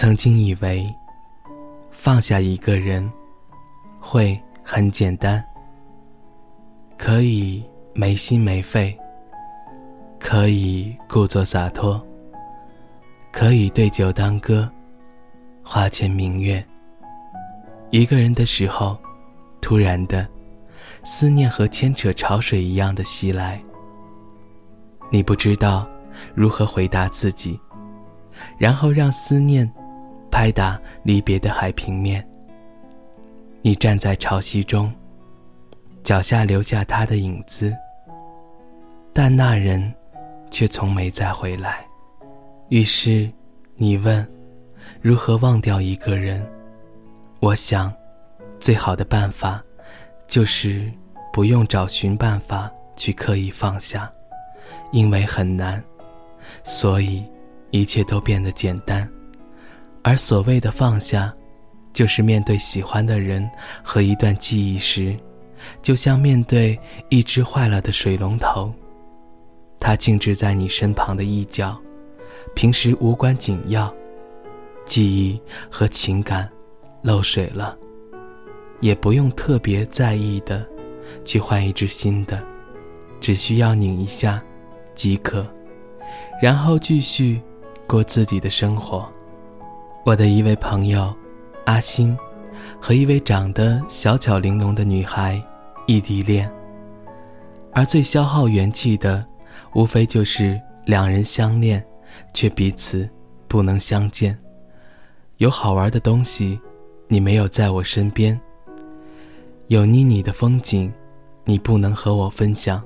曾经以为，放下一个人会很简单，可以没心没肺，可以故作洒脱，可以对酒当歌，花前明月。一个人的时候，突然的，思念和牵扯潮水一样的袭来，你不知道如何回答自己，然后让思念。拍打离别的海平面。你站在潮汐中，脚下留下他的影子，但那人却从没再回来。于是，你问：如何忘掉一个人？我想，最好的办法，就是不用找寻办法去刻意放下，因为很难，所以一切都变得简单。而所谓的放下，就是面对喜欢的人和一段记忆时，就像面对一只坏了的水龙头，它静置在你身旁的一角，平时无关紧要，记忆和情感漏水了，也不用特别在意的去换一只新的，只需要拧一下即可，然后继续过自己的生活。我的一位朋友，阿星，和一位长得小巧玲珑的女孩异地恋。而最消耗元气的，无非就是两人相恋，却彼此不能相见。有好玩的东西，你没有在我身边；有腻你的风景，你不能和我分享。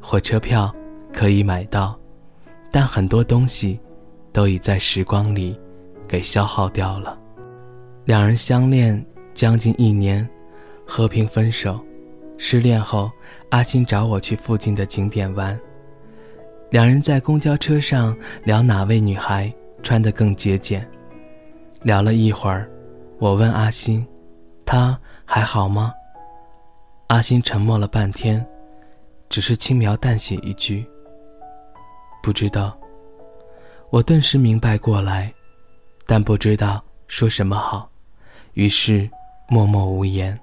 火车票可以买到，但很多东西都已在时光里。给消耗掉了。两人相恋将近一年，和平分手。失恋后，阿星找我去附近的景点玩。两人在公交车上聊哪位女孩穿得更节俭。聊了一会儿，我问阿星：“她还好吗？”阿星沉默了半天，只是轻描淡写一句：“不知道。”我顿时明白过来。但不知道说什么好，于是默默无言。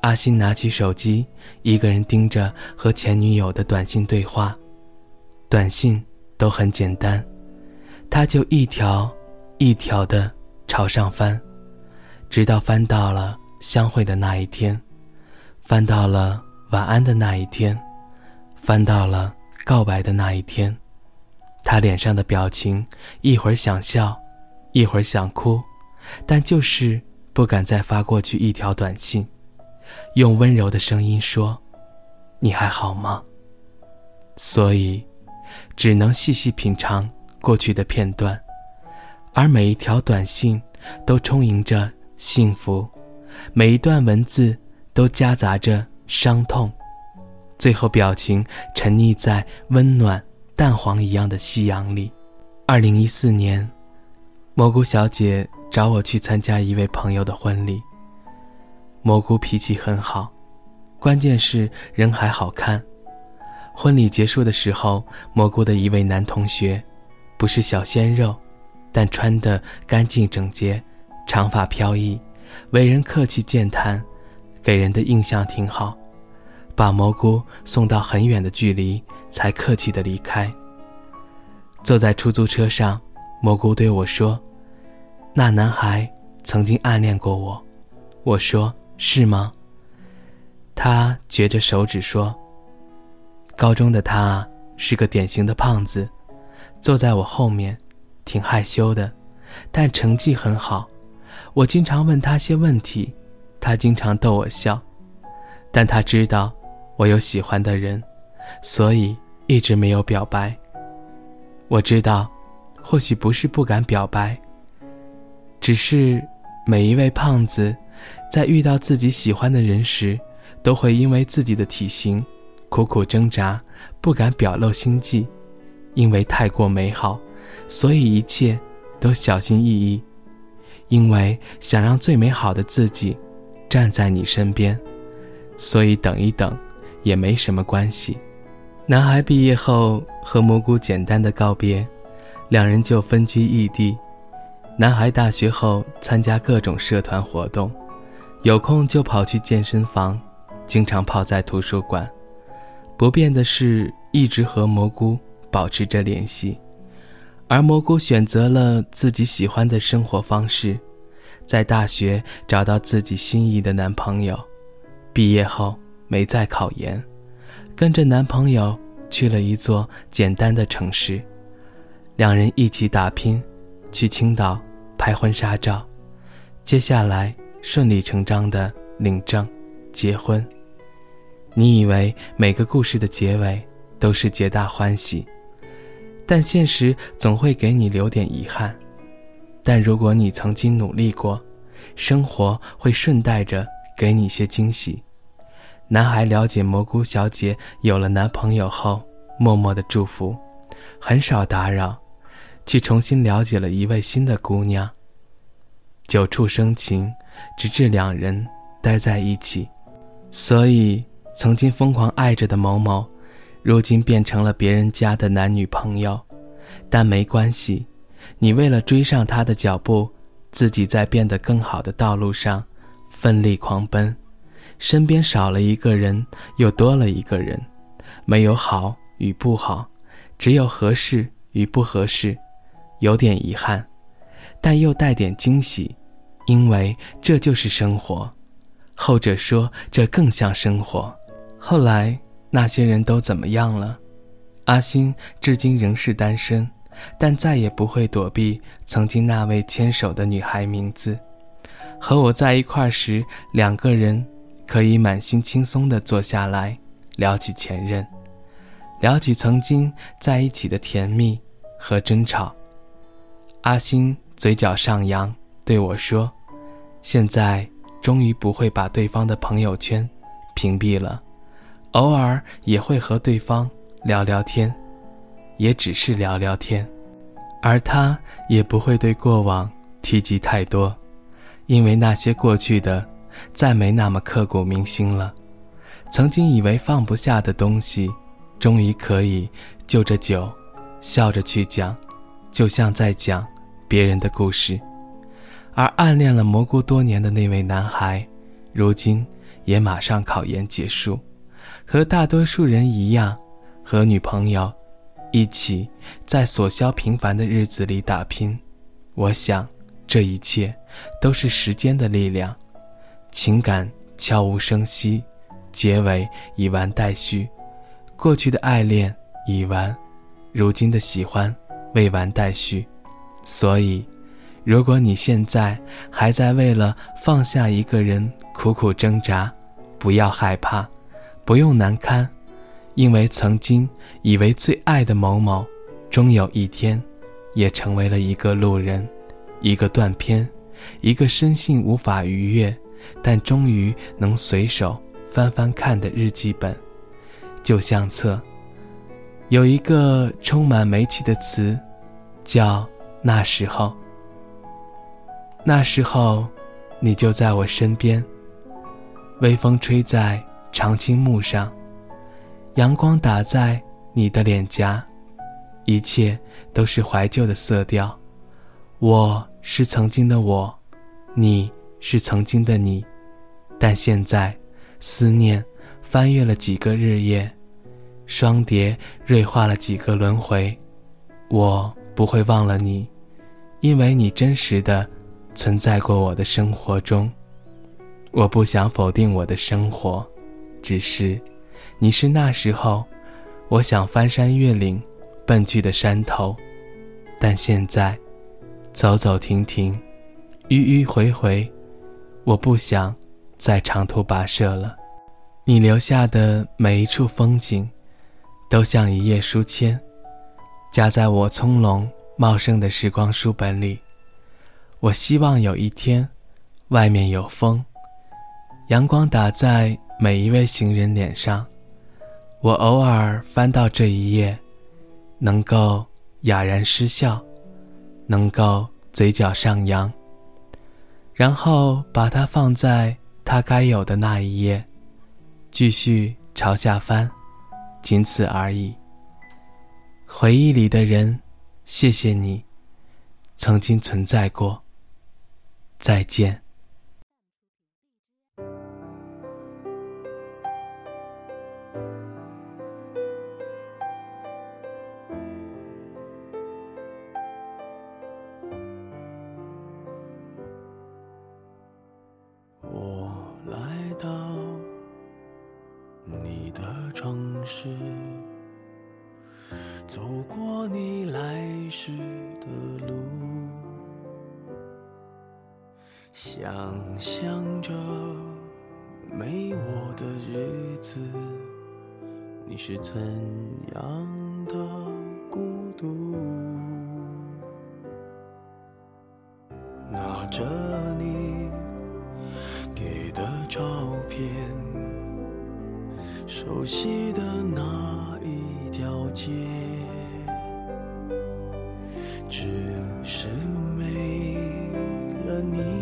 阿欣拿起手机，一个人盯着和前女友的短信对话，短信都很简单，他就一条一条的朝上翻，直到翻到了相会的那一天，翻到了晚安的那一天，翻到了告白的那一天，他脸上的表情一会儿想笑。一会儿想哭，但就是不敢再发过去一条短信，用温柔的声音说：“你还好吗？”所以，只能细细品尝过去的片段，而每一条短信都充盈着幸福，每一段文字都夹杂着伤痛，最后表情沉溺在温暖淡黄一样的夕阳里。二零一四年。蘑菇小姐找我去参加一位朋友的婚礼。蘑菇脾气很好，关键是人还好看。婚礼结束的时候，蘑菇的一位男同学，不是小鲜肉，但穿得干净整洁，长发飘逸，为人客气健谈，给人的印象挺好。把蘑菇送到很远的距离，才客气地离开。坐在出租车上。蘑菇对我说：“那男孩曾经暗恋过我。”我说：“是吗？”他撅着手指说：“高中的他是个典型的胖子，坐在我后面，挺害羞的，但成绩很好。我经常问他些问题，他经常逗我笑。但他知道我有喜欢的人，所以一直没有表白。我知道。”或许不是不敢表白，只是每一位胖子，在遇到自己喜欢的人时，都会因为自己的体型，苦苦挣扎，不敢表露心迹，因为太过美好，所以一切都小心翼翼，因为想让最美好的自己站在你身边，所以等一等也没什么关系。男孩毕业后和蘑菇简单的告别。两人就分居异地，男孩大学后参加各种社团活动，有空就跑去健身房，经常泡在图书馆。不变的是，一直和蘑菇保持着联系，而蘑菇选择了自己喜欢的生活方式，在大学找到自己心仪的男朋友，毕业后没再考研，跟着男朋友去了一座简单的城市，两人一起打拼，去青岛拍婚纱照，接下来顺理成章的领证、结婚。你以为每个故事的结尾都是皆大欢喜，但现实总会给你留点遗憾。但如果你曾经努力过，生活会顺带着给你些惊喜。男孩了解蘑菇小姐有了男朋友后，默默的祝福，很少打扰，去重新了解了一位新的姑娘。久处生情，直至两人待在一起，所以。曾经疯狂爱着的某某，如今变成了别人家的男女朋友，但没关系，你为了追上他的脚步，自己在变得更好的道路上奋力狂奔，身边少了一个人，又多了一个人，没有好与不好，只有合适与不合适，有点遗憾，但又带点惊喜，因为这就是生活，后者说这更像生活。后来那些人都怎么样了？阿星至今仍是单身，但再也不会躲避曾经那位牵手的女孩名字。和我在一块时，两个人可以满心轻松地坐下来聊起前任，聊起曾经在一起的甜蜜和争吵。阿星嘴角上扬，对我说：“现在终于不会把对方的朋友圈屏蔽了。”偶尔也会和对方聊聊天，也只是聊聊天，而他也不会对过往提及太多，因为那些过去的再没那么刻骨铭心了。曾经以为放不下的东西，终于可以就着酒，笑着去讲，就像在讲别人的故事。而暗恋了蘑菇多年的那位男孩，如今也马上考研结束。和大多数人一样，和女朋友一起在所消平凡的日子里打拼。我想，这一切都是时间的力量。情感悄无声息，结尾已完待续。过去的爱恋已完，如今的喜欢未完待续。所以，如果你现在还在为了放下一个人苦苦挣扎，不要害怕。不用难堪，因为曾经以为最爱的某某，终有一天，也成为了一个路人，一个断片，一个深信无法逾越，但终于能随手翻翻看的日记本，旧相册。有一个充满煤气的词，叫那时候。那时候，你就在我身边，微风吹在。长青木上，阳光打在你的脸颊，一切都是怀旧的色调。我是曾经的我，你是曾经的你，但现在，思念翻越了几个日夜，双蝶锐化了几个轮回。我不会忘了你，因为你真实的存在过我的生活中。我不想否定我的生活。只是，你是那时候，我想翻山越岭，奔去的山头，但现在，走走停停，迂迂回回，我不想再长途跋涉了。你留下的每一处风景，都像一页书签，夹在我葱茏茂盛的时光书本里。我希望有一天，外面有风，阳光打在。每一位行人脸上，我偶尔翻到这一页，能够哑然失笑，能够嘴角上扬，然后把它放在它该有的那一页，继续朝下翻，仅此而已。回忆里的人，谢谢你，曾经存在过。再见。想象着没我的日子，你是怎样的孤独？拿着你。给的照片，熟悉的那一条街，只是没了你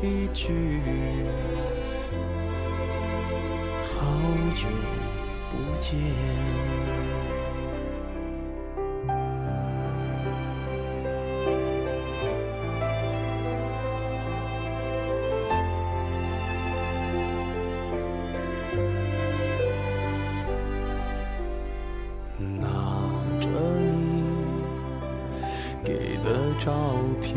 一句，好久不见。拿着你给的照片，